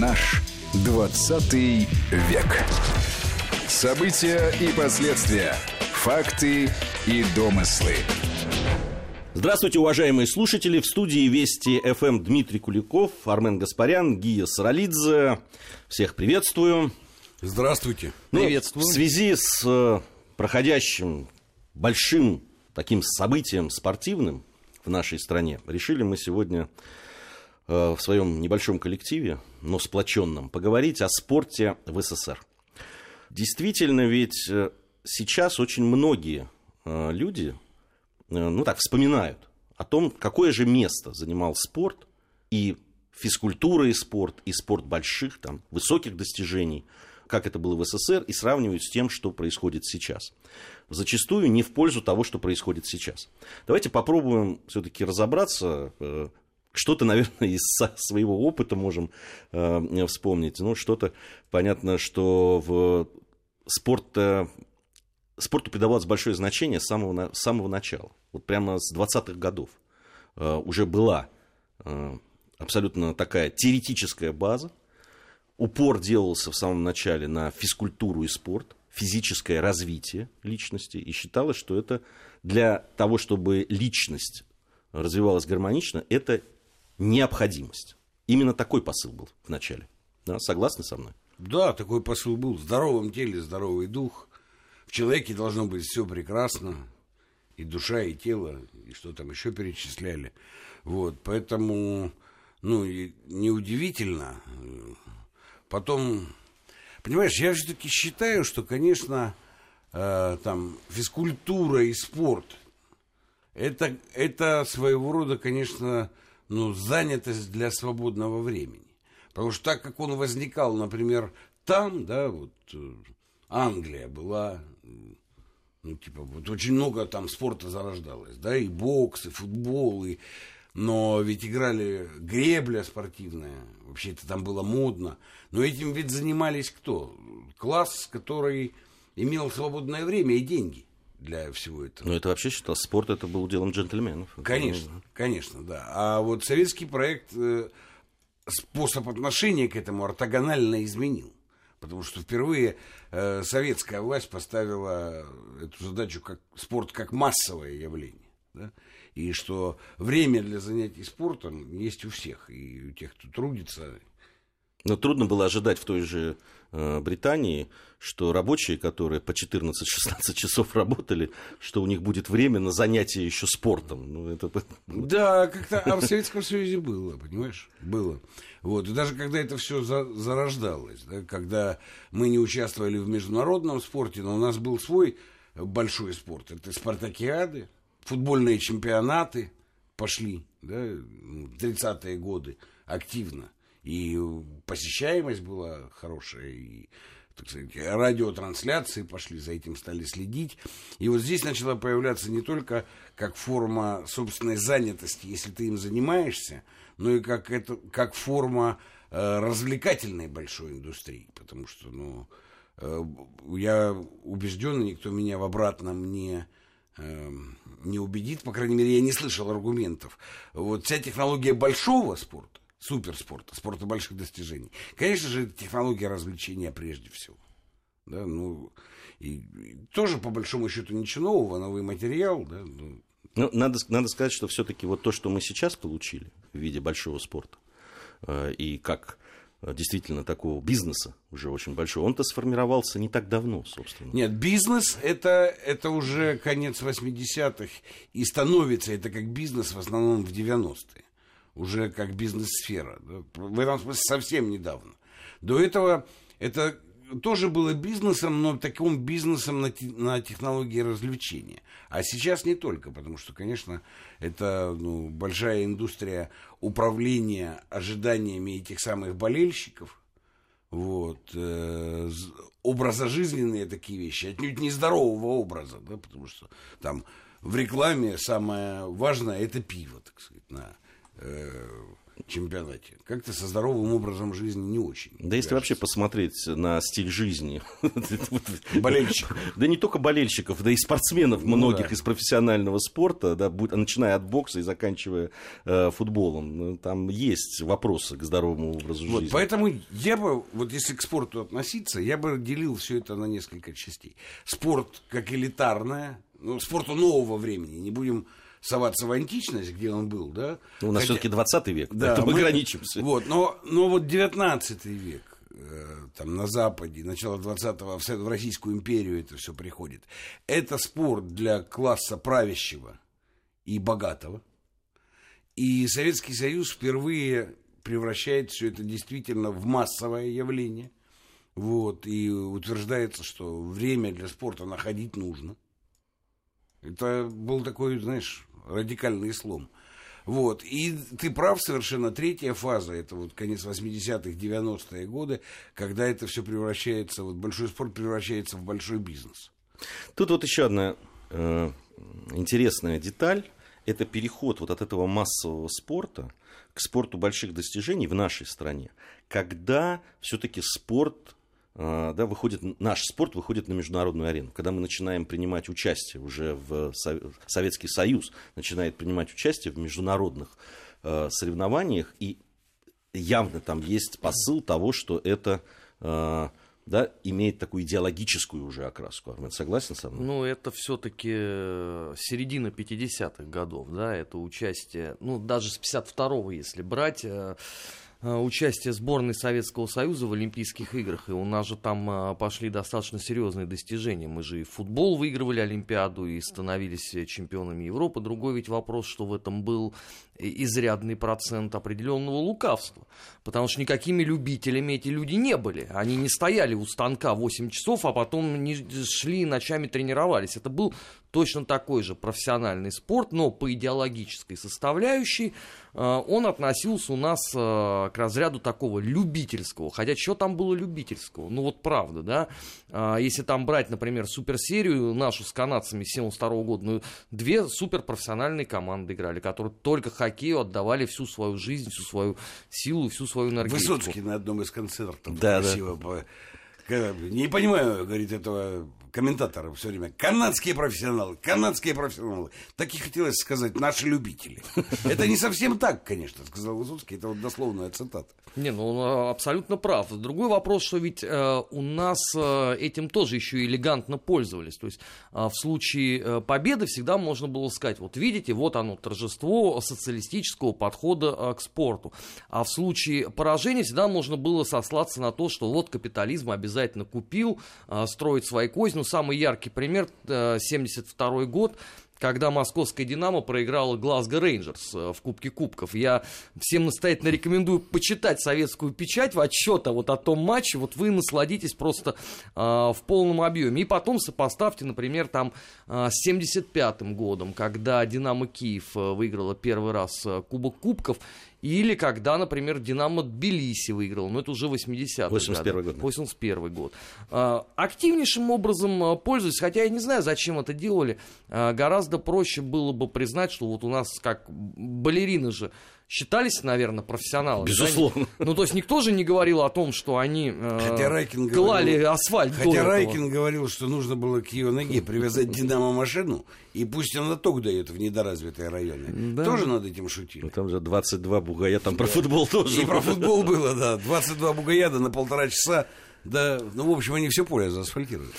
Наш 20 век. События и последствия. Факты и домыслы. Здравствуйте, уважаемые слушатели. В студии Вести ФМ Дмитрий Куликов, Армен Гаспарян, Гия Саралидзе. Всех приветствую. Здравствуйте. Ну, Приветствую. В связи с э, проходящим большим таким событием спортивным в нашей стране, решили мы сегодня в своем небольшом коллективе, но сплоченном, поговорить о спорте в СССР. Действительно, ведь э, сейчас очень многие э, люди, э, ну так, вспоминают о том, какое же место занимал спорт и физкультура и спорт, и спорт больших, там, высоких достижений, как это было в СССР, и сравнивают с тем, что происходит сейчас. Зачастую не в пользу того, что происходит сейчас. Давайте попробуем все-таки разобраться, э, что-то, наверное, из своего опыта можем э, вспомнить. Ну, что-то, понятно, что в спорт, э, спорту придавалось большое значение с самого, с самого начала. Вот прямо с 20-х годов э, уже была э, абсолютно такая теоретическая база. Упор делался в самом начале на физкультуру и спорт, физическое развитие личности. И считалось, что это для того, чтобы личность развивалась гармонично, это необходимость. Именно такой посыл был в начале. Да, согласны со мной? Да, такой посыл был. В здоровом теле здоровый дух. В человеке должно быть все прекрасно. И душа, и тело, и что там еще перечисляли. Вот, поэтому, ну, и неудивительно. Потом, понимаешь, я все-таки считаю, что, конечно, э, там физкультура и спорт это, это своего рода, конечно, ну, занятость для свободного времени. Потому что так как он возникал, например, там, да, вот э, Англия была, ну, типа, вот очень много там спорта зарождалось, да, и бокс, и футбол, и... но ведь играли гребля спортивная, вообще это там было модно, но этим ведь занимались кто? Класс, который имел свободное время и деньги для всего этого. Но это вообще считалось, спорт это был делом джентльменов. Конечно, конечно, да. А вот советский проект э, способ отношения к этому ортогонально изменил. Потому что впервые э, советская власть поставила эту задачу как спорт как массовое явление. Да? И что время для занятий спортом есть у всех. И у тех, кто трудится. Но трудно было ожидать в той же э, Британии, что рабочие, которые по 14-16 часов работали, что у них будет время на занятия еще спортом. Ну, это... Да, как-то, а в Советском Союзе было, понимаешь, было. Вот, и даже когда это все за, зарождалось, да, когда мы не участвовали в международном спорте, но у нас был свой большой спорт, это спартакиады, футбольные чемпионаты пошли, да, в 30-е годы активно, и посещаемость была хорошая, и так сказать, радиотрансляции пошли, за этим стали следить. И вот здесь начала появляться не только как форма собственной занятости, если ты им занимаешься, но и как, это, как форма э, развлекательной большой индустрии. Потому что, ну, э, я убежден, никто меня в обратном не, э, не убедит, по крайней мере, я не слышал аргументов. Вот вся технология большого спорта, суперспорта, спорта больших достижений. Конечно же, это технология развлечения прежде всего. Да, ну, и, и тоже, по большому счету, ничего нового, новый материал. Да, ну. Ну, надо, надо сказать, что все-таки вот то, что мы сейчас получили в виде большого спорта, э, и как э, действительно такого бизнеса уже очень большого, он-то сформировался не так давно, собственно. Нет, бизнес это, это уже конец 80-х, и становится это как бизнес в основном в 90-е уже как бизнес-сфера. В этом смысле совсем недавно. До этого это тоже было бизнесом, но таким бизнесом на, на технологии развлечения. А сейчас не только, потому что, конечно, это ну, большая индустрия управления ожиданиями этих самых болельщиков. Вот, э, образожизненные такие вещи, отнюдь нездорового образа, да, потому что там в рекламе самое важное это пиво, так сказать, на чемпионате. Как-то со здоровым образом жизни не очень. Да если вообще посмотреть на стиль жизни. Болельщиков. Да не только болельщиков, да и спортсменов Ну многих из профессионального спорта, да, начиная от бокса и заканчивая э, футболом. Ну, Там есть вопросы к здоровому образу жизни. поэтому я бы, вот если к спорту относиться, я бы делил все это на несколько частей. Спорт как элитарное, ну, спорту нового времени, не будем соваться в античность, где он был, да? Ну, У нас Хотя- все-таки 20 век, Да, поэтому мы- ограничимся. Вот, но, но вот 19 век, э, там на Западе, начало 20-го, в, Российскую империю это все приходит. Это спорт для класса правящего и богатого. И Советский Союз впервые превращает все это действительно в массовое явление. Вот, и утверждается, что время для спорта находить нужно. Это был такой, знаешь, радикальный слом. Вот. И ты прав совершенно. Третья фаза, это вот конец 80-х, 90-е годы, когда это все превращается, вот большой спорт превращается в большой бизнес. Тут вот еще одна э, интересная деталь. Это переход вот от этого массового спорта к спорту больших достижений в нашей стране. Когда все-таки спорт, да, выходит, наш спорт выходит на международную арену. Когда мы начинаем принимать участие уже в Со- Советский Союз, начинает принимать участие в международных э, соревнованиях. И явно там есть посыл того, что это э, да, имеет такую идеологическую уже окраску. Армен, согласен со мной? Ну, это все-таки середина 50-х годов, да, это участие, ну, даже с 52-го, если брать, э, э, участие сборной Советского Союза в Олимпийских играх, и у нас же там э, пошли достаточно серьезные достижения. Мы же и футбол выигрывали Олимпиаду, и становились э, чемпионами Европы. Другой ведь вопрос, что в этом был изрядный процент определенного лукавства. Потому что никакими любителями эти люди не были. Они не стояли у станка 8 часов, а потом не шли и ночами тренировались. Это был точно такой же профессиональный спорт, но по идеологической составляющей э, он относился у нас э, к разряду такого любительского. Хотя что там было любительского? Ну вот правда, да. А, Если там брать, например, суперсерию нашу с канадцами 72 года, ну, две суперпрофессиональные команды играли, которые только хоккею отдавали всю свою жизнь, всю свою силу, всю свою энергетику. Высоцкий на одном из концертов Да, да. красиво Когда- Не понимаю, говорит, этого комментатора все время. Канадские профессионалы, канадские профессионалы. Так и хотелось сказать, наши любители. Это не совсем так, конечно, сказал Высоцкий. Это вот дословная цитата. Не, ну он э, абсолютно прав. Другой вопрос, что ведь э, у нас э, этим тоже еще элегантно пользовались. То есть э, в случае э, победы всегда можно было сказать, вот видите, вот оно торжество социалистического подхода э, к спорту. А в случае поражения всегда можно было сослаться на то, что вот капитализм обязательно купил, э, строит свои козни. Самый яркий пример, э, 72 год, когда московская «Динамо» проиграла Глазго Рейнджерс э, в Кубке Кубков. Я всем настоятельно рекомендую почитать советскую печать в отчета вот о том матче. Вот вы насладитесь просто э, в полном объеме. И потом сопоставьте, например, там э, с 75-м годом, когда «Динамо Киев» э, выиграла первый раз э, Кубок Кубков. Или когда, например, «Динамо Тбилиси» выиграл, но это уже 80-е 81 год, да. 81 год. А, Активнейшим образом а, пользуюсь, хотя я не знаю, зачем это делали. А, Гораздо проще было бы признать, что вот у нас как балерины же считались, наверное, профессионалами. да? Безусловно. Ну, то есть никто же не говорил о том, что они э, Хотя Райкин клали говорил- асфальт до Хотя этого. Райкин говорил, что нужно было к ее ноге привязать динамо-машину, и пусть она ток дает в недоразвитые районы. Да. Тоже над этим шутили. Ну, там же 22 бугая, там про футбол тоже. И про футбол было, да. 22 бугаяда на полтора часа. Да, ну, в общем, они все поле заасфальтируют.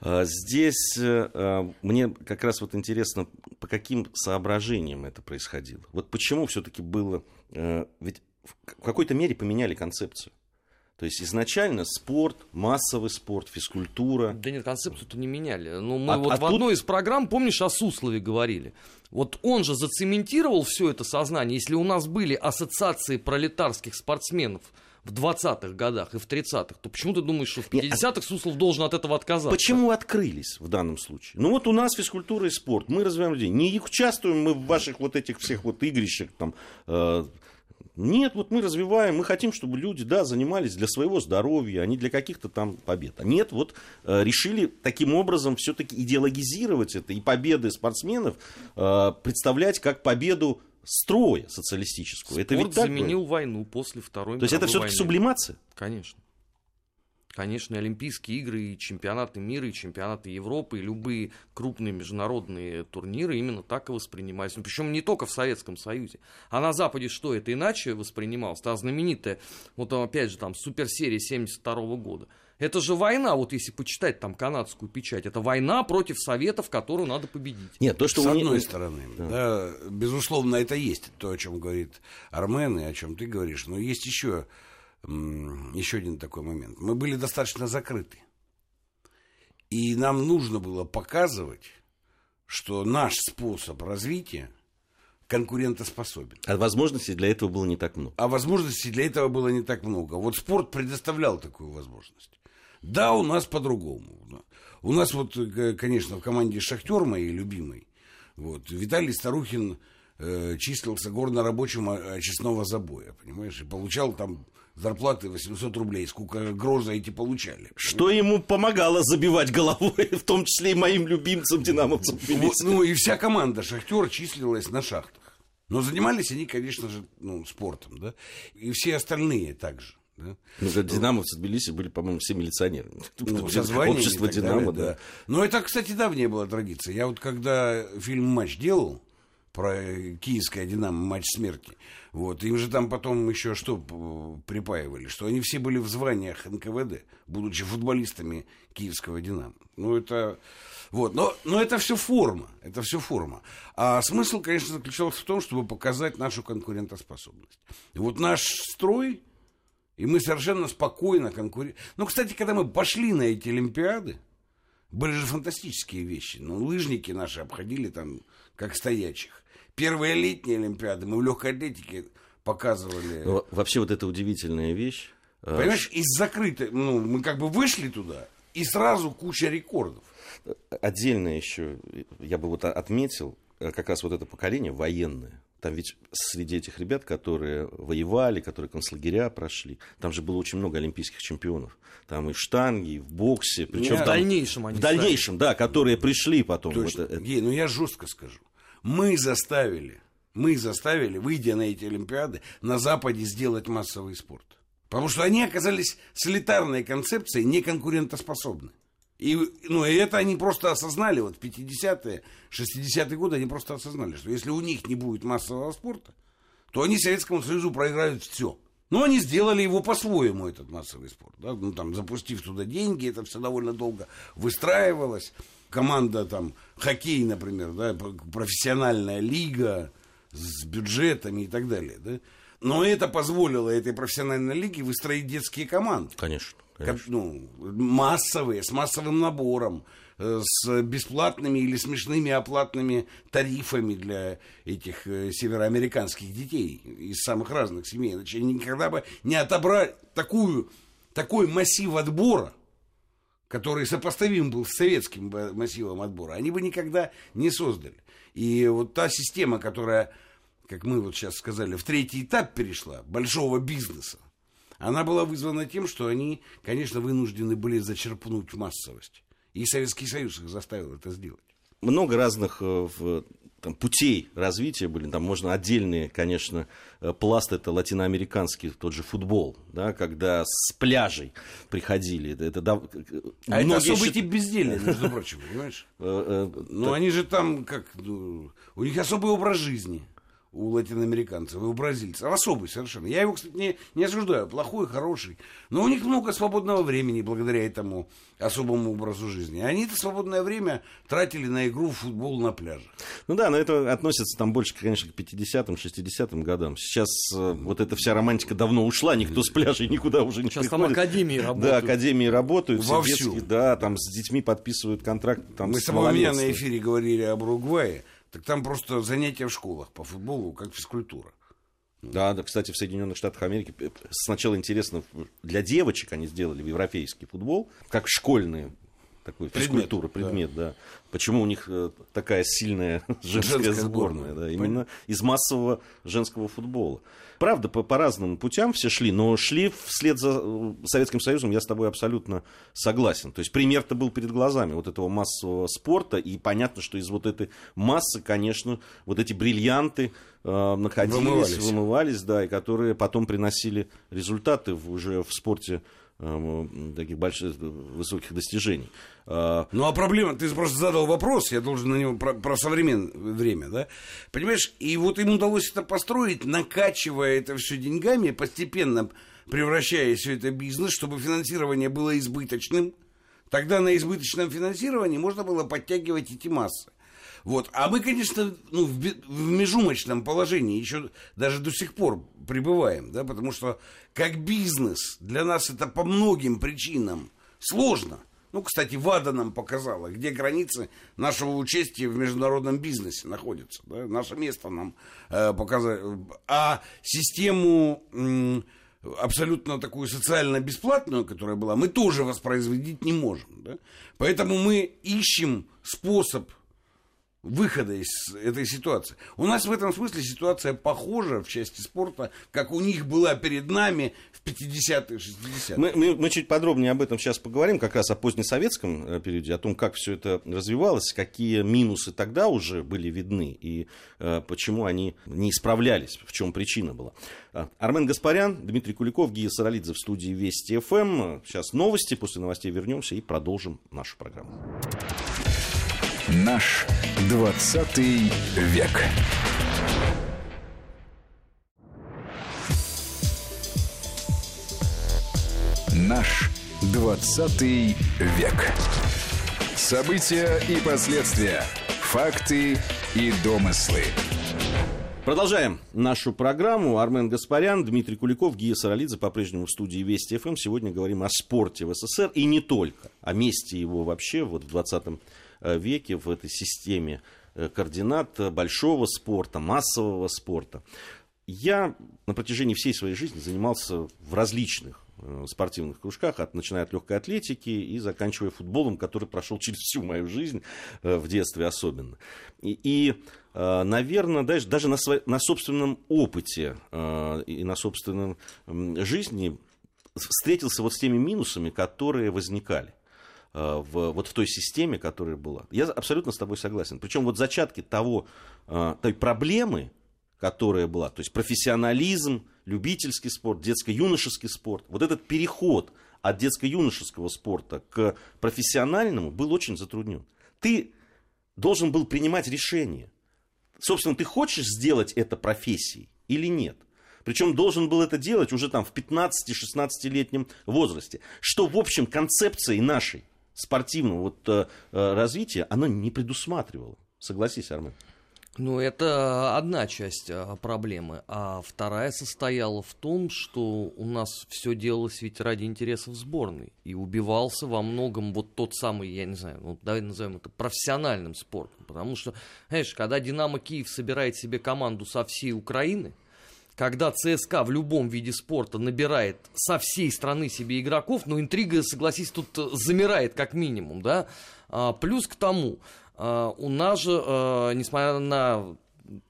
А, Здесь э, а, мне как раз вот интересно, по каким соображениям это происходило. Вот почему все-таки было... э, Ведь в какой-то мере поменяли концепцию. То есть изначально спорт, массовый спорт, физкультура. Да нет, концепцию-то не меняли. Ну, мы А- вот а в тут- одной из программ, помнишь, о Суслове говорили. Вот он же зацементировал все это сознание. Если у нас были ассоциации пролетарских спортсменов в 20-х годах и в 30-х, то почему ты думаешь, что в Не, а 50-х Суслов должен от этого отказаться? Почему открылись в данном случае? Ну вот у нас физкультура и спорт, мы развиваем людей. Не участвуем мы в ваших вот этих всех вот игрищах там. э, нет, вот мы развиваем, мы хотим, чтобы люди, да, занимались для своего здоровья, а не для каких-то там побед. А нет, вот э, решили таким образом все-таки идеологизировать это и победы спортсменов э, представлять как победу строя социалистического. это Спорт ведь так заменил было. войну после Второй То есть это мировой все-таки войны. сублимация? Конечно. Конечно, и Олимпийские игры, и чемпионаты мира, и чемпионаты Европы, и любые крупные международные турниры именно так и воспринимались. Ну, причем не только в Советском Союзе. А на Западе что, это иначе воспринималось? Та знаменитая, вот опять же, там, суперсерия 72 года. Это же война, вот если почитать там канадскую печать, это война против Советов, которую надо победить. Нет, то, что С не- одной стороны, да, безусловно, это есть то, о чем говорит Армен и о чем ты говоришь. Но есть еще, еще один такой момент. Мы были достаточно закрыты. И нам нужно было показывать, что наш способ развития конкурентоспособен. А возможностей для этого было не так много. А возможностей для этого было не так много. Вот спорт предоставлял такую возможность. Да, у нас по-другому. У нас вот, э, конечно, в команде «Шахтер» моей любимой, вот, Виталий Старухин э, числился горно-рабочим э, очистного забоя, понимаешь, и получал там зарплаты 800 рублей, сколько гроза эти получали. Что ему помогало забивать головой, в том числе и моим любимцам динамовцам ну и вся команда «Шахтер» числилась на шахтах. Но занимались они, конечно же, ну, спортом, да, и все остальные также. Да? Ну, как динамовцы Тбилиси были, по-моему, все милиционерами. Ну, Общество Динамо, далее, да. Но это, кстати, давняя была традиция. Я вот когда фильм «Матч» делал, про киевское «Динамо», матч смерти, вот, им же там потом еще что припаивали, что они все были в званиях НКВД, будучи футболистами киевского «Динамо». Ну, это... Вот, но, но это все форма, это все форма. А смысл, конечно, заключался в том, чтобы показать нашу конкурентоспособность. И вот наш строй, и мы совершенно спокойно конкурируем. Ну, кстати, когда мы пошли на эти Олимпиады, были же фантастические вещи. Ну, лыжники наши обходили там как стоячих. Первые летние Олимпиады мы в легкой атлетике показывали. Но вообще вот эта удивительная вещь. э, Понимаешь, из закрытой, ну, мы как бы вышли туда, и сразу куча рекордов. Отдельно еще я бы вот отметил э, как раз вот это поколение военное. Там ведь среди этих ребят, которые воевали, которые концлагеря прошли, там же было очень много олимпийских чемпионов. Там и в штанге, и в боксе. Причем Нет, В дальнейшем они в дальнейшем, да, которые пришли потом. Точно. Вот это- Гей, ну я жестко скажу. Мы заставили, мы заставили, выйдя на эти Олимпиады, на Западе сделать массовый спорт. Потому что они оказались с элитарной концепцией неконкурентоспособны. И, ну, и это они просто осознали, вот в 50-е, 60-е годы они просто осознали, что если у них не будет массового спорта, то они Советскому Союзу проиграют все. Но они сделали его по-своему, этот массовый спорт. Да? Ну, там, запустив туда деньги, это все довольно долго выстраивалось. Команда, там, хоккей, например, да, профессиональная лига с бюджетами и так далее. Да? Но это позволило этой профессиональной лиге выстроить детские команды. Конечно. Как, конечно. ну, массовые, с массовым набором, э, с бесплатными или смешными оплатными тарифами для этих э, североамериканских детей из самых разных семей. Иначе они никогда бы не отобрали такую, такой массив отбора, который сопоставим был с советским массивом отбора, они бы никогда не создали. И вот та система, которая, как мы вот сейчас сказали, в третий этап перешла, большого бизнеса, она была вызвана тем, что они, конечно, вынуждены были зачерпнуть массовость. И Советский Союз их заставил это сделать. много разных э, там, путей развития были. Там можно отдельные, конечно, э, пласт это латиноамериканский, тот же футбол, да, когда с пляжей приходили. Это, это дав- А это особый счит- тип безделия, между прочим, понимаешь? э, э, Ну, они же там, как, ну, у них особый образ жизни у латиноамериканцев и у бразильцев. Особый совершенно. Я его, кстати, не, не осуждаю. Плохой, хороший. Но у них много свободного времени благодаря этому особому образу жизни. Они это свободное время тратили на игру в футбол на пляже. Ну да, но это относится там больше, конечно, к 50-м, 60-м годам. Сейчас э, вот эта вся романтика давно ушла, никто с пляжей никуда уже не Сейчас там приходит. академии Да, работают. академии работают, все Вовсю. детские, да, там с детьми подписывают контракт. Там, Мы с с меня на эфире говорили об Уругвае. Так там просто занятия в школах по футболу, как физкультура. Да, да, кстати, в Соединенных Штатах Америки э, сначала интересно, для девочек они сделали в европейский футбол, как школьные такой Предмет, физкультура, предмет, да. Почему у них э, такая сильная женская, Женская сборная, сборная. да, именно из массового женского футбола. Правда, по, по разным путям все шли, но шли вслед за э, Советским Союзом, я с тобой абсолютно согласен. То есть пример-то был перед глазами вот этого массового спорта, и понятно, что из вот этой массы, конечно, вот эти бриллианты э, находились, Вымывались. вымывались, да, и которые потом приносили результаты в- уже в спорте таких больших, высоких достижений. А, Ну а проблема, ты просто задал вопрос, я должен на него про, про современное время, да? Понимаешь, и вот им удалось это построить, накачивая это все деньгами, постепенно превращая все это в бизнес, чтобы финансирование было избыточным. Тогда на избыточном финансировании можно было подтягивать эти массы. Вот. А мы, конечно, ну, в, в межумочном положении еще даже до сих пор пребываем, да, потому что как бизнес для нас это по многим причинам сложно. Ну, кстати, ВАДА нам показала, где границы нашего участия в международном бизнесе находятся. да. Наше место нам э, показали. А систему м, абсолютно такую социально бесплатную, которая была, мы тоже воспроизводить не можем. да. Поэтому мы ищем способ выхода из этой ситуации. У нас в этом смысле ситуация похожа в части спорта, как у них была перед нами в 50-е, 60-е. Мы, мы- мы чуть подробнее об этом сейчас поговорим, как раз о позднесоветском э, периоде, о том, как все это развивалось, какие минусы тогда уже были видны и э, почему они не исправлялись, в чем причина была. А, Армен Гаспарян, Дмитрий Куликов, Гия Саралидзе в студии Вести ФМ. Сейчас новости, после новостей вернемся и продолжим нашу программу. Наш 20 век. Наш 20 век. События и последствия. Факты и домыслы. Продолжаем нашу программу. Армен Гаспарян, Дмитрий Куликов, Гия Саралидзе по-прежнему в студии Вести ФМ. Сегодня говорим о спорте в СССР и не только, о месте его вообще вот в 20 веке в этой системе э, координат э, большого спорта, массового спорта. Я на протяжении всей своей жизни занимался в различных э, спортивных кружках, от, начиная от легкой атлетики и заканчивая футболом, который прошел через всю мою жизнь, э, в детстве особенно. И, и э, наверное, даже, даже на, сво- на собственном опыте э, и на собственном жизни встретился вот с теми минусами, которые возникали э, в, вот в той системе, которая была. Я абсолютно с тобой согласен. Причем вот зачатки того, э, той проблемы, которая была, то есть профессионализм, любительский спорт, детско-юношеский спорт, вот этот переход от детско-юношеского спорта к профессиональному был очень затруднен. Ты должен был принимать решение. Собственно, ты хочешь сделать это профессией или нет? Причем должен был это делать уже там в 15-16-летнем возрасте. Что, в общем, концепцией нашей спортивного вот, э, э, развития она не предусматривала. Согласись, Армен. Ну, это одна часть а, проблемы. А вторая состояла в том, что у нас все делалось ведь ради интересов сборной. И убивался во многом вот тот самый, я не знаю, ну, давай назовем это профессиональным спортом. Потому что, знаешь, когда «Динамо Киев» собирает себе команду со всей Украины, когда ЦСКА в любом виде спорта набирает со всей страны себе игроков, ну, интрига, согласись, тут э, замирает как минимум, да. А, плюс к тому, а, у нас же, э, несмотря на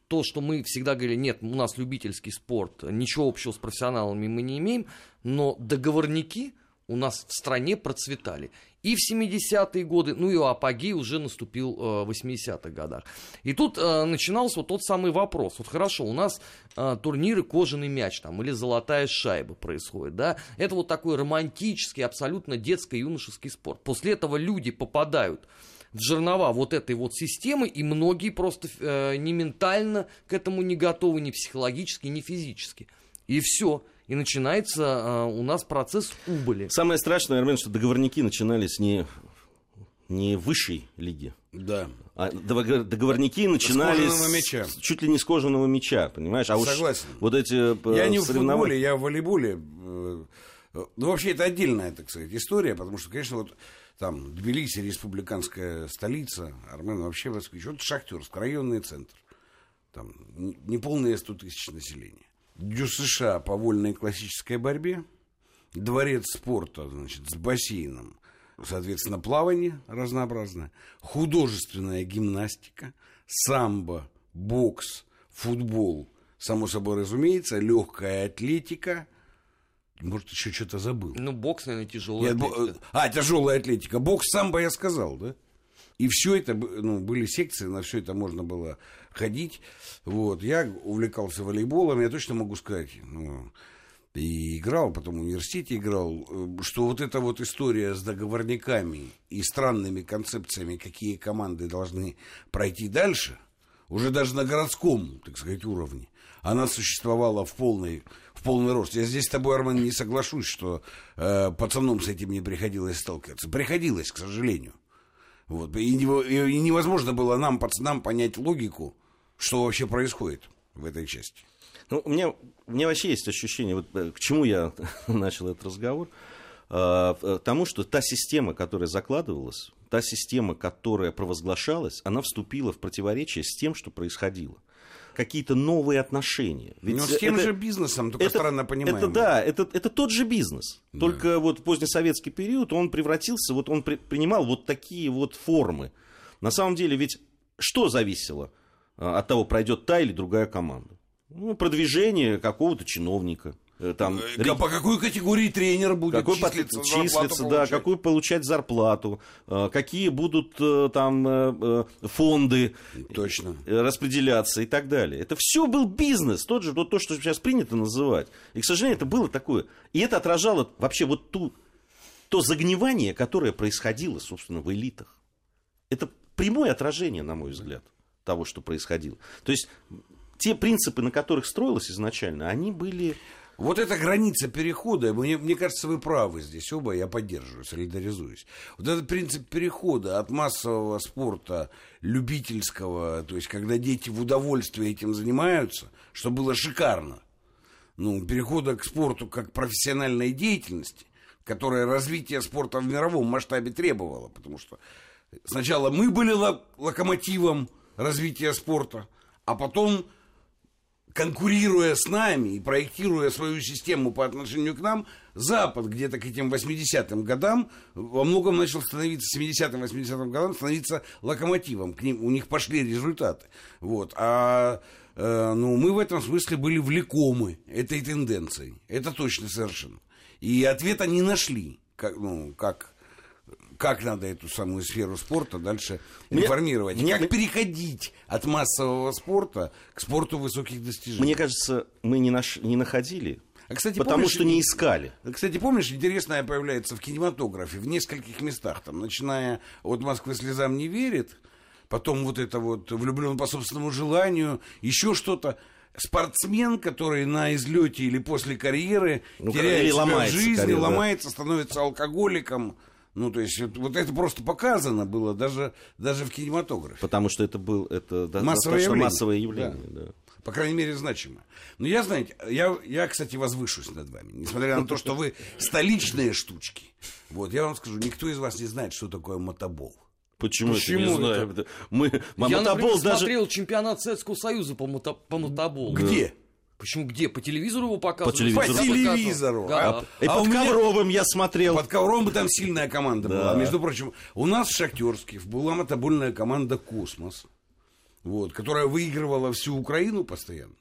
то, что мы всегда говорили, нет, у нас любительский спорт, ничего общего с профессионалами мы не имеем, но договорники у нас в стране процветали. И в 70-е годы, ну и апогей уже наступил э, в 80-х годах. И тут э, начинался вот тот самый вопрос. Вот хорошо, у нас э, турниры «Кожаный мяч» там, или «Золотая шайба» происходит, да? Это вот такой романтический, абсолютно детско-юношеский спорт. После этого люди попадают в жернова вот этой вот системы, и многие просто э, не ментально к этому не готовы, ни психологически, ни физически. И все. И начинается э, у нас процесс убыли. Самое страшное, Армен, что договорники начинались не, не высшей лиге. Да. А договор- договорники начинались кожаного мяча. с- чуть ли не с кожаного мяча, понимаешь? А уж Согласен. вот эти э, Я не в футболе, я в волейболе. Э, Ну, вообще, это отдельная, так сказать, история, потому что, конечно, вот там Тбилиси, республиканская столица, Армен вообще москвич. Вот Шахтерск, районный центр. Там не- неполные 100 тысяч населения. Дю США по вольной классической борьбе. Дворец спорта, значит, с бассейном. соответственно, плавание разнообразное, художественная гимнастика, самбо, бокс, футбол, само собой разумеется, легкая атлетика. Может, еще что-то забыл. Ну, бокс, наверное, тяжелый. Нет, бо- а, тяжелая атлетика. Бокс, самбо я сказал, да? И все это, ну, были секции, на все это можно было ходить. Вот. Я увлекался волейболом, я точно могу сказать, ну, и играл, потом в университете играл, э, что вот эта вот история с договорниками и странными концепциями, какие команды должны пройти дальше, уже даже на городском, так сказать, уровне, она существовала в полной, в полный рост. Я здесь с тобой, Армен, не соглашусь, что э, пацаном с этим не приходилось сталкиваться. Приходилось, к сожалению. Вот. И, и невозможно было нам, пацанам, понять логику, что вообще происходит в этой части. Ну, у меня, у меня вообще есть ощущение, вот э, к чему я начал этот разговор, э, э, тому, что та система, которая закладывалась, та система, которая провозглашалась, она вступила в противоречие с тем, что происходило. Какие-то новые отношения. Ведь Но с тем это- же бизнесом, только странно понимаем. Это да, это, это тот же бизнес. Только вот в позднесоветский период он превратился, вот он при- принимал вот такие вот формы. На самом деле ведь что зависело а, от того, пройдет та или другая команда? Ну, продвижение какого-то чиновника. э, Там, Э, По какой категории тренер будет какой числиться, числиться, да, какую получать зарплату, э, какие будут там фонды Точно. распределяться и так далее. Это все был бизнес, тот же, то, что сейчас принято называть. И, к сожалению, это было такое. И это отражало вообще вот ту, то загнивание, которое происходило, собственно, в элитах. Это прямое отражение, на мой взгляд, того, что происходило. То есть те принципы, на которых строилось изначально, они были... Вот эта граница перехода, мне, мне кажется, вы правы здесь оба, я поддерживаю, солидаризуюсь. Вот этот принцип перехода от массового спорта любительского, то есть когда дети в удовольствие этим занимаются, что было шикарно, ну, перехода к спорту как профессиональной деятельности, которая развитие спорта в мировом масштабе требовала, потому что сначала мы были ло- локомотивом развития спорта, а потом конкурируя с нами и проектируя свою систему по отношению к нам, Запад где-то к этим 80-м годам во многом начал становиться, 70-м, 80-м годам становиться локомотивом. К ним, у них пошли результаты. Вот. А э, ну, мы в этом смысле были влекомы этой тенденцией. Это точно совершенно. И ответа не нашли, как, ну, как, как надо эту самую сферу спорта дальше Мне- реформировать. мне- как переходить от массового спорта к спорту высоких достижений. Мне кажется, мы не, наш, не находили, А, кстати, потому помнишь, что не искали. Кстати, помнишь, интересное появляется в кинематографе в нескольких местах, там, начиная от Москвы слезам не верит, потом вот это вот влюблен по собственному желанию, еще что-то. Спортсмен, который на излете или после карьеры Ну, теряет ломается в жизни, карьера, да. ломается, становится алкоголиком. Ну, то есть, вот, вот это просто показано было даже, даже в кинематографе. Потому что это был это Массовое явление. массовое явление. да. По крайней мере, значимо. Но я, знаете, я, я, кстати, возвышусь над вами. Несмотря на то, что вы столичные штучки. Вот, я вам скажу, никто из вас не знает, что такое мотобол. Почему, Почему это не знаю? Это- Мы, Я, мотобол например, даже... смотрел чемпионат Советского Союза по, мото- по мотоболу. Где? Почему где? По телевизору его показывали? телевизору. По Всегда показывал. телевизору. Да. И А под меня- Ковровым я смотрел. Под ковром бы там сильная команда Да. была. Между прочим, у нас в Шахтерске была мотобольная команда «Космос», вот, которая выигрывала всю Украину постоянно.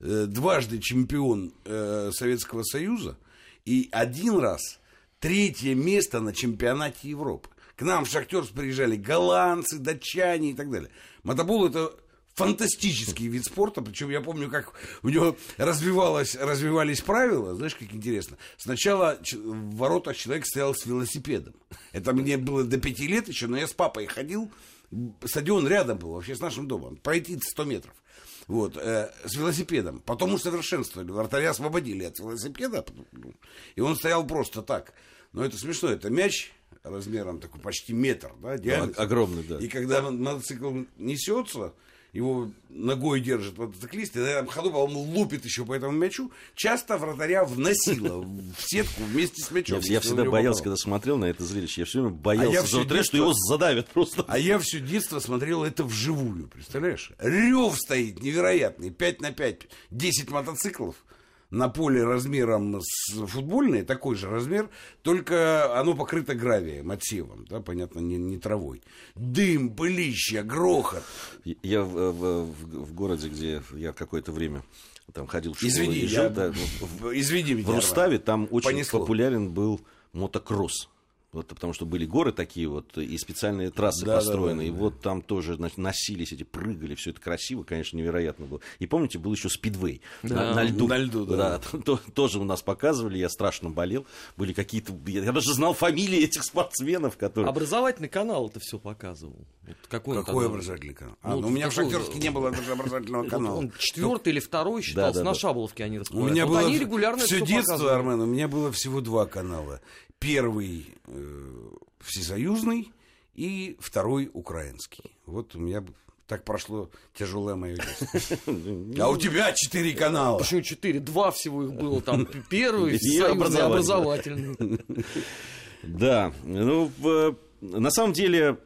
Э, Дважды чемпион э, Советского Союза и один раз третье место на чемпионате Европы. К нам в Шахтерск приезжали голландцы, датчане и так далее. Мотобол это фантастический вид спорта, причем я помню, как у него развивалось, развивались правила, знаешь, как интересно. Сначала в воротах человек стоял с велосипедом. Это мне было до пяти лет еще, но я с папой ходил, стадион рядом был, вообще с нашим домом, пройти 100 метров. Вот, э, с велосипедом. Потом усовершенствовали. Вратаря освободили от велосипеда. ну, И он стоял просто так. Но это смешно. Это мяч размером такой почти метр, да, диаметр. огромный, да. И когда мо- мотоцикл несется, его ногой держит мотоциклист, и на этом ходу, по-моему, лупит еще по этому мячу, часто вратаря вносило в сетку вместе с мячом. Я, я всегда боялся, когда смотрел на это зрелище. Я все время боялся я за всё вратаря, что детство- его задавят просто. А я все детство смотрел это вживую, представляешь? Рев стоит невероятный, 5 на 5, 10 мотоциклов. На поле размером с футбольное, такой же размер, только оно покрыто гравием, отсевом, да, понятно, не, не травой. Дым, пылища, грохот. Я в, в, в городе, где я какое-то время там ходил в школу Извини, и жил, я- да, в- извини меня, в Руставе там очень Понесло. популярен был мотокросс. Вот, потому что были горы такие вот, и специальные трассы Да, да, построены. да, и да. вот там тоже значит, носились эти, прыгали, все это красиво, конечно, невероятно было. И помните, был еще спидвей Да. на, на льду. На льду, да. то- тоже у нас показывали, я страшно болел. Были какие-то... Я я даже знал фамилии этих спортсменов, которые... Образовательный канал это все показывал. Вот какой он Какой тогда? образовательный канал? А, Ну, ну, у меня в Шахтерске не было даже образовательного канала. он четвертый или второй считался, да, на да. Шаболовке они У располагались. меня вот было все детство. Армен, у меня было всего два канала. Первый э, всесоюзный и второй украинский. Вот у меня так прошло тяжелое мое детство. А у тебя четыре канала. Почему четыре? Два всего их было. Там первый, И союзный, образовательный. Да, ну, в- на самом деле,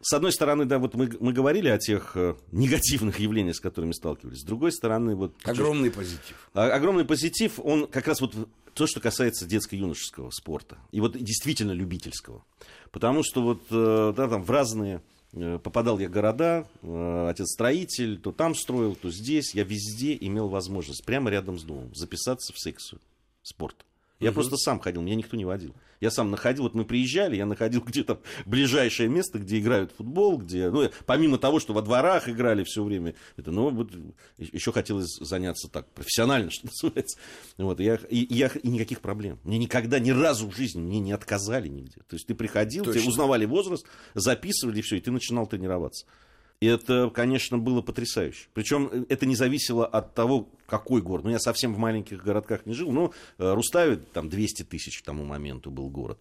с одной стороны, да, вот мы, мы говорили о тех э, негативных явлениях, с которыми сталкивались. С другой стороны, вот Огромный позитив. а- огромный позитив, он как раз вот то, что касается детско-юношеского спорта. И вот действительно любительского. Потому что вот, э, да, там в разные э, попадал я в города, э, отец строитель, то там строил, то здесь. Я везде имел возможность, прямо рядом с домом, записаться в секцию спорта. Я просто сам ходил, меня никто не водил. Я сам находил, вот мы приезжали, я находил где-то ближайшее место, где играют в футбол, где, ну, помимо того, что во дворах играли все время, это, ну, вот, еще хотелось заняться так профессионально, что называется. Вот, и я, и, я, и никаких проблем. Мне никогда, ни разу в жизни мне не отказали нигде. То есть ты приходил, тебе Точно. узнавали возраст, записывали, и все, и ты начинал тренироваться. И это, конечно, было потрясающе. Причем это не зависело от того, какой город. Ну, я совсем в маленьких городках не жил. Ну, э, Руставе там 200 тысяч к тому моменту был город.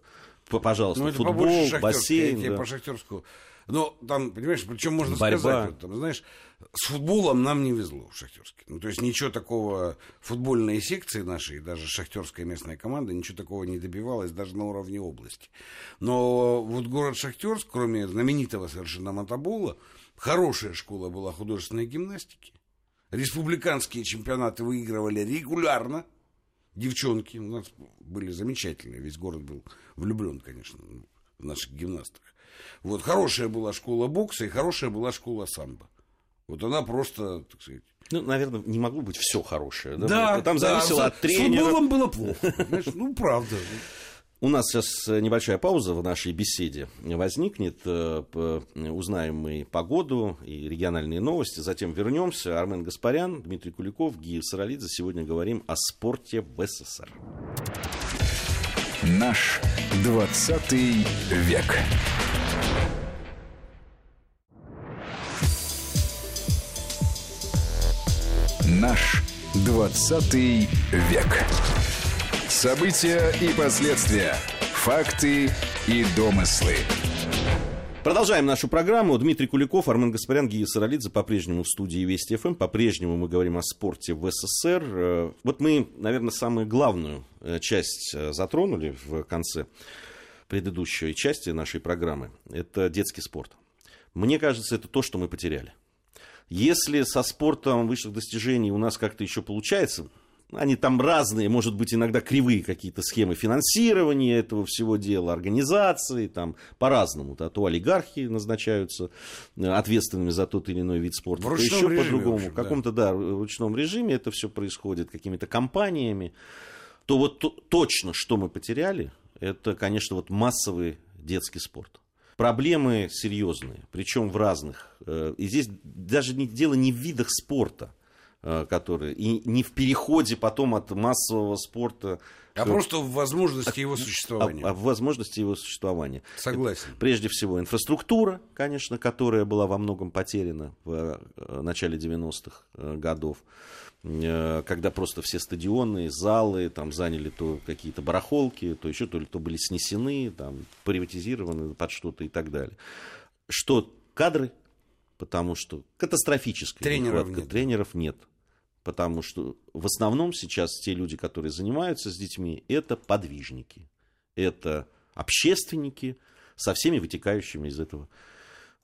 Пожалуйста, Ну, футбол, бассейн. я да. по Шахтерску. Но там, понимаешь, причем можно Борьба. сказать, вот, там, знаешь, с футболом нам не везло в Шахтерске. Ну, то есть ничего такого, футбольные секции наши, даже шахтерская местная команда, ничего такого не добивалась даже на уровне области. Но вот город Шахтерск, кроме знаменитого совершенно мотобола, хорошая школа была художественной гимнастики. Республиканские чемпионаты выигрывали регулярно. Девчонки у нас были замечательные. Весь город был влюблен, конечно, в наших гимнасток. Вот хорошая была школа бокса и хорошая была школа самбо. Вот она просто, так сказать... Ну, наверное, не могло быть все хорошее. Да? Да, Там да, зависело с- от тренера. С футболом было плохо. Знаешь, ну, правда. У нас сейчас небольшая пауза в нашей беседе возникнет. Э, Узнаем мы погоду и региональные новости. Затем вернемся. Армен Гаспарян, Дмитрий Куликов, Гия Саралидзе. Сегодня говорим о спорте в СССР. Наш 20 век. Наш 20 век. События и последствия. Факты и домыслы. Продолжаем нашу программу. Дмитрий Куликов, Армен Гаспарян, Гия Саралидзе по-прежнему в студии Вести ФМ. По-прежнему мы говорим о спорте в СССР. Э, Вот мы, наверное, самую главную э, часть э, затронули в конце предыдущей части нашей программы. Это детский спорт. Мне кажется, это то, что мы потеряли. Если со спортом высших достижений у нас как-то еще получается, они там разные, может быть, иногда кривые какие-то схемы финансирования этого всего дела, организации, там по-разному. Да, то олигархи назначаются э, ответственными за тот или иной вид спорта, В то еще по-другому. в В общем, да. каком-то, да, ручном режиме это все происходит, какими-то компаниями. То вот то- точно, что мы потеряли, это, конечно, вот массовый детский спорт. Проблемы серьезные, причем в разных. э, И здесь даже дело не в видах спорта, которые, и не в переходе потом от массового спорта А к- просто в возможности его а- существования. а в возможности его существования. Согласен. Прежде всего, инфраструктура, конечно, которая была во многом потеряна в э, начале 90-х э, годов, э, когда просто все стадионы, залы там заняли то какие-то барахолки, то еще то ли то были снесены, там, приватизированы под что-то и так далее. Что кадры, потому что катастрофическая Тренеров нехватка. нет. Тренеров нет. Потому что в основном сейчас те люди, которые занимаются с детьми, это подвижники. Это общественники со всеми вытекающими из этого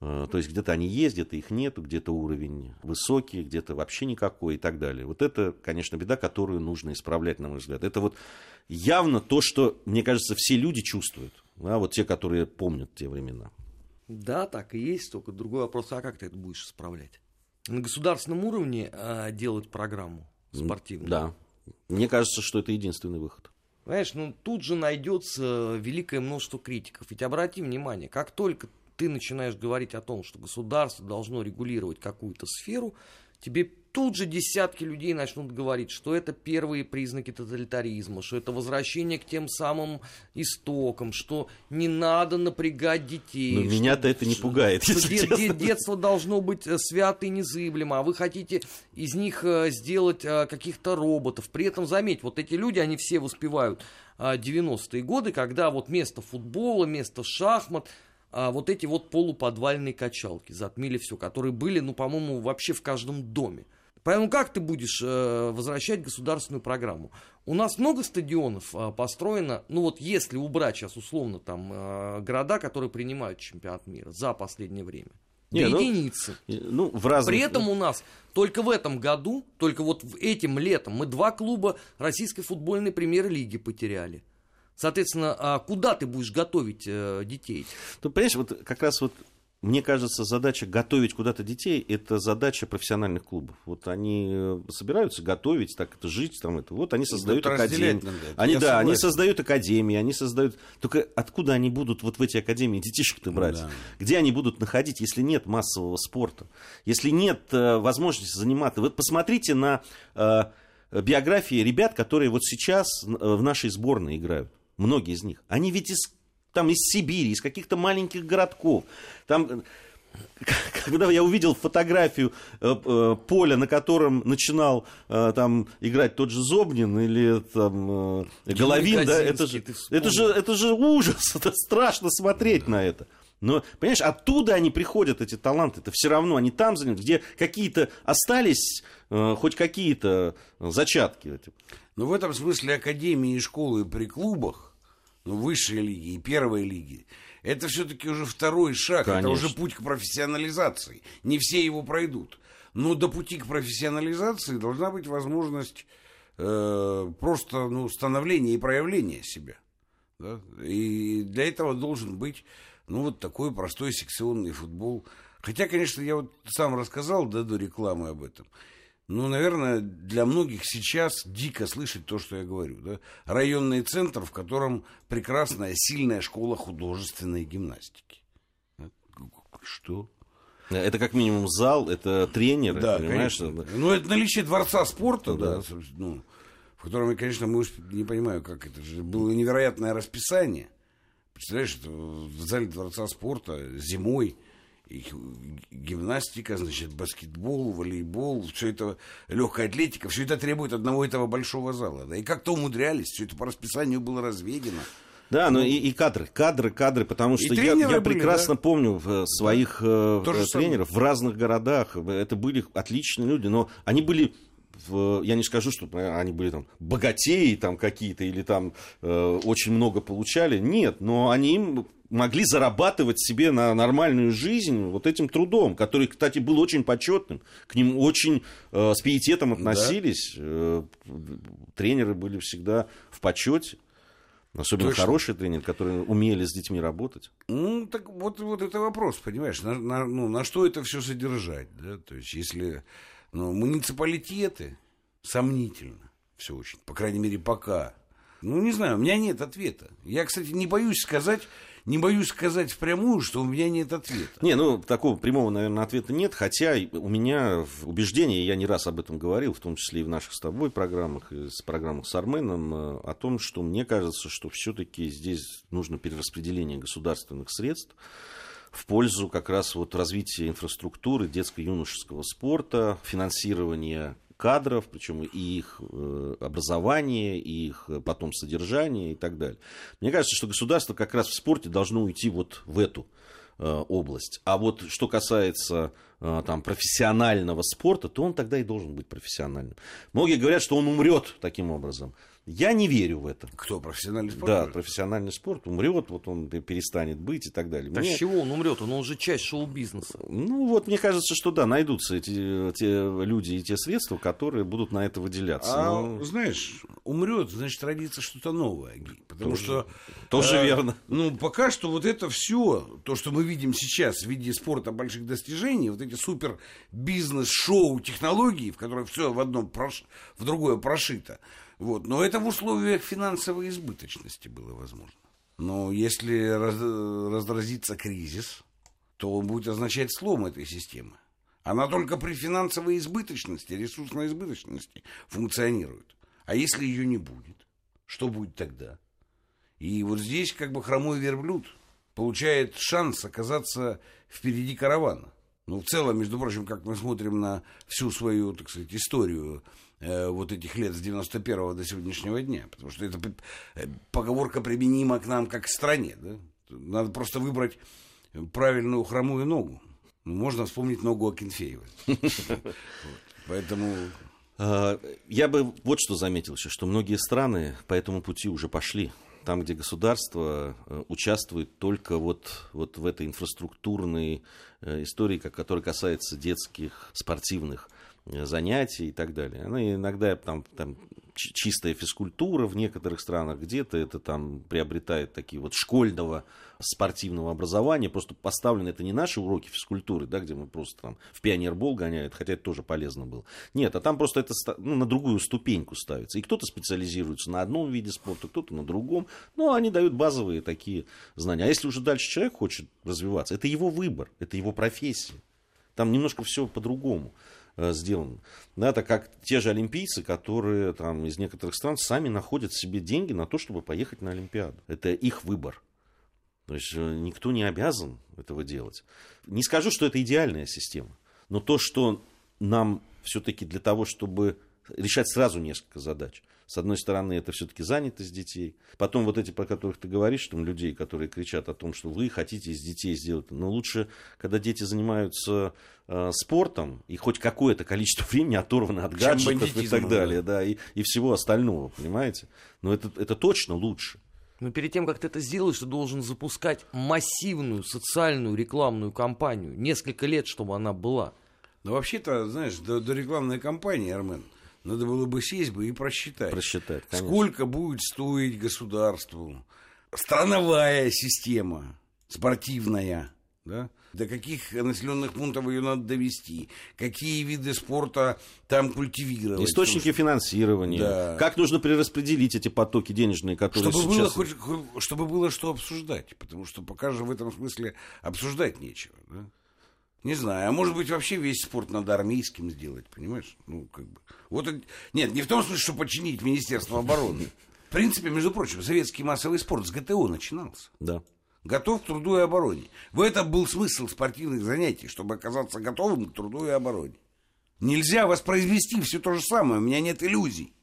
Э, то есть где-то они есть, где-то их нету, где-то уровень высокий, где-то вообще никакой и так далее. Вот это, конечно, беда, которую нужно исправлять, на мой взгляд. Это вот явно то, что, мне кажется, все люди чувствуют. Да, вот те, которые помнят те времена. Да, так и есть, только другой вопрос, а как ты это будешь исправлять? На государственном уровне а, делать программу спортивную? Да. Мне кажется, что это единственный выход. Знаешь, ну тут же найдется великое множество критиков. Ведь обрати внимание, как только ты начинаешь говорить о том, что государство должно регулировать какую-то сферу, тебе тут же десятки людей начнут говорить, что это первые признаки тоталитаризма, что это возвращение к тем самым истокам, что не надо напрягать детей. Но меня-то это не пугает. Что дет, дет, детство должно быть э, свято и незыблемо, а вы хотите из них э, сделать э, каких-то роботов. При этом, заметь, вот эти люди, они все воспевают 90-е годы, когда вот место футбола, место шахмат – а, вот эти вот полуподвальные качалки затмили все, которые были, ну, по-моему, вообще в каждом доме. Поэтому как ты будешь э, возвращать государственную программу? У нас много стадионов э, построено, ну вот если убрать сейчас условно там э, города, которые принимают чемпионат мира за последнее время. Не, ну, единицы. Ну, в разных... При этом у нас только в этом году, только вот этим летом мы два клуба российской футбольной премьер-лиги потеряли. Соответственно, а куда ты будешь готовить э, детей? Ты понимаешь, вот как раз вот мне кажется, задача готовить куда-то детей – это задача профессиональных клубов. Вот они э, собираются готовить, так это жить, там это. Вот они создают академии. Они, да, они создают академии, они создают. Только откуда они будут вот в эти академии детишек-то брать? Да. Где они будут находить, если нет массового спорта? Если нет э, возможности заниматься? Вот посмотрите на э, биографии ребят, которые вот сейчас э, в нашей сборной играют многие из них, они ведь из, там, из Сибири, из каких-то маленьких городков. Там, когда я увидел фотографию э, э, поля, на котором начинал э, там играть тот же Зобнин или там э, Головин, да, это же, это, же, это же ужас, это страшно смотреть на это. Но, понимаешь, оттуда они приходят, эти таланты, это все равно, они там заняты, где какие-то остались, э, хоть какие-то зачатки. Эти. Но в этом смысле академии и школы при клубах, ну, высшей лиги и первой лиги, это все-таки уже второй шаг, Конечно. это уже путь к профессионализации. Не все его пройдут. Но до пути к профессионализации должна быть возможность э, просто ну, становления и проявления себя. Да? И для этого должен быть ну, вот такой простой секционный футбол. Хотя, конечно, я вот сам рассказал да, до рекламы об этом. Ну, наверное, для многих сейчас дико слышать то, что я говорю. Да? Районный центр, в котором прекрасная, сильная школа художественной гимнастики. Что? Это как минимум зал, это тренеры, да, понимаешь? Конечно. Ну, это наличие дворца спорта, да, да ну, в котором, я, конечно, мы уж не понимаю, как это же было невероятное расписание. Представляешь, это в зале дворца спорта зимой гимнастика, значит, баскетбол, волейбол, все это легкая атлетика, все это требует одного этого большого зала. Да? И как-то умудрялись, все это по расписанию было разведено. Да, ну, и, и кадры, кадры, кадры, потому что я, я прекрасно были, да? помню э, своих да. э, тренеров в разных городах. Это были отличные люди, но они были в, я не скажу, что они были там богатеи там какие-то или там э, очень много получали. Нет, но они могли зарабатывать себе на нормальную жизнь вот этим трудом, который, кстати, был очень почетным. К ним очень э, с пиететом относились. Да. Э, тренеры были всегда в почете. Особенно Точно. хорошие тренеры, которые умели с детьми работать. Ну, так вот, вот это вопрос, понимаешь, на, на, ну, на что это все содержать, да, то есть, если но муниципалитеты сомнительно все очень, по крайней мере, пока. Ну, не знаю, у меня нет ответа. Я, кстати, не боюсь сказать, не боюсь сказать впрямую, что у меня нет ответа. Не, ну, такого прямого, наверное, ответа нет, хотя у меня убеждение, я не раз об этом говорил, в том числе и в наших с тобой программах, и с программах с Арменом, э, о том, что мне кажется, что все-таки здесь нужно перераспределение государственных средств, в пользу как раз вот развития инфраструктуры детско-юношеского спорта, финансирования кадров, причем и их э, образование, и их э, потом содержание и так далее. Мне кажется, что государство как раз в спорте должно уйти вот в эту э, область. А вот что касается там, профессионального спорта, то он тогда и должен быть профессиональным. Многие говорят, что он умрет таким образом. Я не верю в это. Кто, профессиональный спорт? Да, профессиональный спорт умрет, вот он перестанет быть и так далее. Да Мне- с чего он умрет? Он уже часть шоу-бизнеса. Ну, вот мне кажется, что да, найдутся эти те люди и те средства, которые будут на это выделяться. А, Но знаешь, умрет, значит, родится что-то новое. Потому Тоже- что... тоже э, верно. Ну, пока что вот это все, то, что мы видим сейчас в виде спорта больших достижений, вот эти супер бизнес-шоу технологии, в которых все в одном прош- в другое прошито. Вот. Но это в условиях финансовой избыточности было возможно. Но если раз- разразится кризис, то он будет означать слом этой системы. Она только при финансовой избыточности, ресурсной избыточности функционирует. А если ее не будет, что будет тогда? И вот здесь как бы хромой верблюд получает шанс оказаться впереди каравана. Ну, в целом, между прочим, как мы смотрим на всю свою, так сказать, историю вот этих лет с 91 до сегодняшнего дня. Потому что эта э, поговорка применима к нам как к стране. Да? Надо просто выбрать правильную хромую ногу. Ну, Можно вспомнить ногу Акинфеева. Поэтому А, Я бы вот что заметил еще, что многие страны по этому пути уже пошли. Там, где государство э, участвует только вот, вот в этой инфраструктурной э, истории, которая касается детских спортивных э, занятий и так далее. Она иногда там, там чи- чистая физкультура в некоторых странах, где-то это там приобретает такие вот школьного спортивного образования, просто поставлены это не наши уроки физкультуры, да, где мы просто там в пионербол гоняют, хотя это тоже полезно было. Нет, а там просто это ну, на другую ступеньку ставится. И кто-то специализируется на одном виде спорта, кто-то на другом, но они дают базовые такие знания. А если уже дальше человек хочет развиваться, это его выбор, это его профессия. Там немножко все по-другому сделано. Да, это как те же олимпийцы, которые там из некоторых стран сами находят себе деньги на то, чтобы поехать на Олимпиаду. Это их выбор. То есть э, никто не обязан этого делать. Не скажу, что это идеальная система, но то, что нам все-таки для того, чтобы решать сразу несколько задач. С одной стороны, это все-таки занятость детей. Потом вот эти, про которых ты говоришь, там людей, которые кричат о том, что вы хотите из детей сделать. Но лучше, когда дети занимаются э, спортом, и хоть какое-то количество времени оторваны от Чем гаджетов и так далее, да, и, и всего остального, понимаете? Но это, это точно лучше. Но перед тем, как ты это сделаешь, ты должен запускать массивную социальную рекламную кампанию. Несколько лет, чтобы она была. Ну, вообще-то, знаешь, до, до рекламной кампании, Армен, надо было бы сесть бы и просчитать. Просчитать, конечно. Сколько будет стоить государству страновая система спортивная, да? До каких населенных пунктов ее надо довести? Какие виды спорта там культивировать? Источники финансирования. Да. Как нужно перераспределить эти потоки денежные, которые Чтобы было, сейчас... хоть, хоть- чтобы было что обсуждать, потому что пока же в этом смысле обсуждать нечего. Да? Не знаю, а может быть вообще весь спорт надо армейским сделать, понимаешь? Ну, как бы. Вот, нет, не в том смысле, что подчинить Министерство обороны. В принципе, между прочим, советский массовый спорт с ГТО начинался. Да. Готов к труду и обороне. В этом был смысл спортивных занятий, чтобы оказаться готовым к труду и обороне. Нельзя воспроизвести все то же самое, у меня нет иллюзий.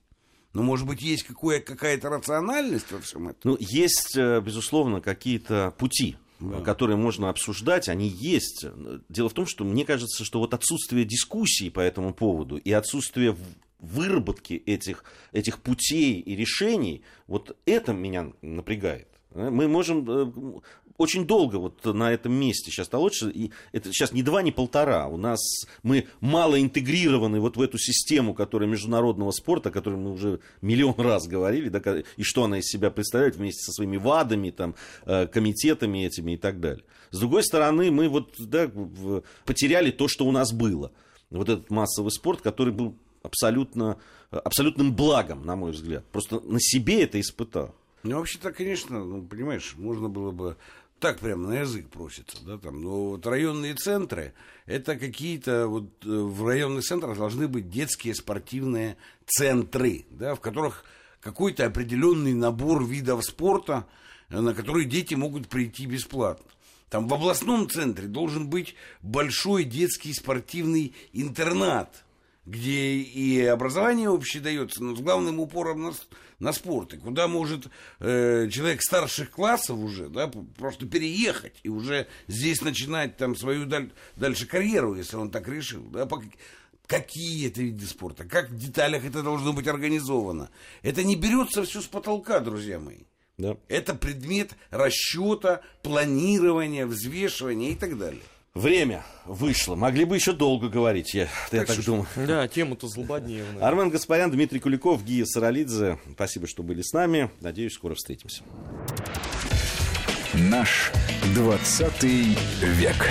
Но, может быть, есть какая-то рациональность во всем этом? Ну, есть, э, безусловно, какие-то пути, которые можно обсуждать, они есть. Дело в том, что мне кажется, что вот отсутствие дискуссий по этому поводу и отсутствие выработки этих, этих путей и решений, вот это меня напрягает. Э, Мы можем э, очень долго вот на этом месте сейчас толочься, и это сейчас не два, не полтора. У нас мы мало интегрированы вот в эту систему, которая международного спорта, о которой мы уже миллион раз говорили, да, и что она из себя представляет вместе со своими ВАДами, там, э, комитетами этими и так далее. С другой стороны, мы вот да, потеряли то, что у нас было. Вот этот массовый спорт, который был абсолютно, абсолютным благом, на мой взгляд. Просто на себе это испытал. Ну, вообще-то, конечно, ну, понимаешь, можно было бы так прям на язык просится, да, там, но вот районные центры, это какие-то, вот э, в районных центрах должны быть детские спортивные центры, да, в которых какой-то определенный набор видов спорта, э, на который дети могут прийти бесплатно. Там в областном центре должен быть большой детский спортивный интернат, где и образование общее дается, но с главным упором на, на спорт. И куда может э, человек старших классов уже, да, просто переехать и уже здесь начинать там свою даль, дальше карьеру, если он так решил, да, по, какие это виды спорта, как в деталях это должно быть организовано. Это не берется все с потолка, друзья мои. Да. Это предмет расчета, планирования, взвешивания и так далее. Время вышло. Могли бы еще долго говорить, я так, я так думаю. Да, тема-то злободневная. Армен Гаспарян, Дмитрий Куликов, Гия Саралидзе. Спасибо, что были с нами. Надеюсь, скоро встретимся. Наш 20 век.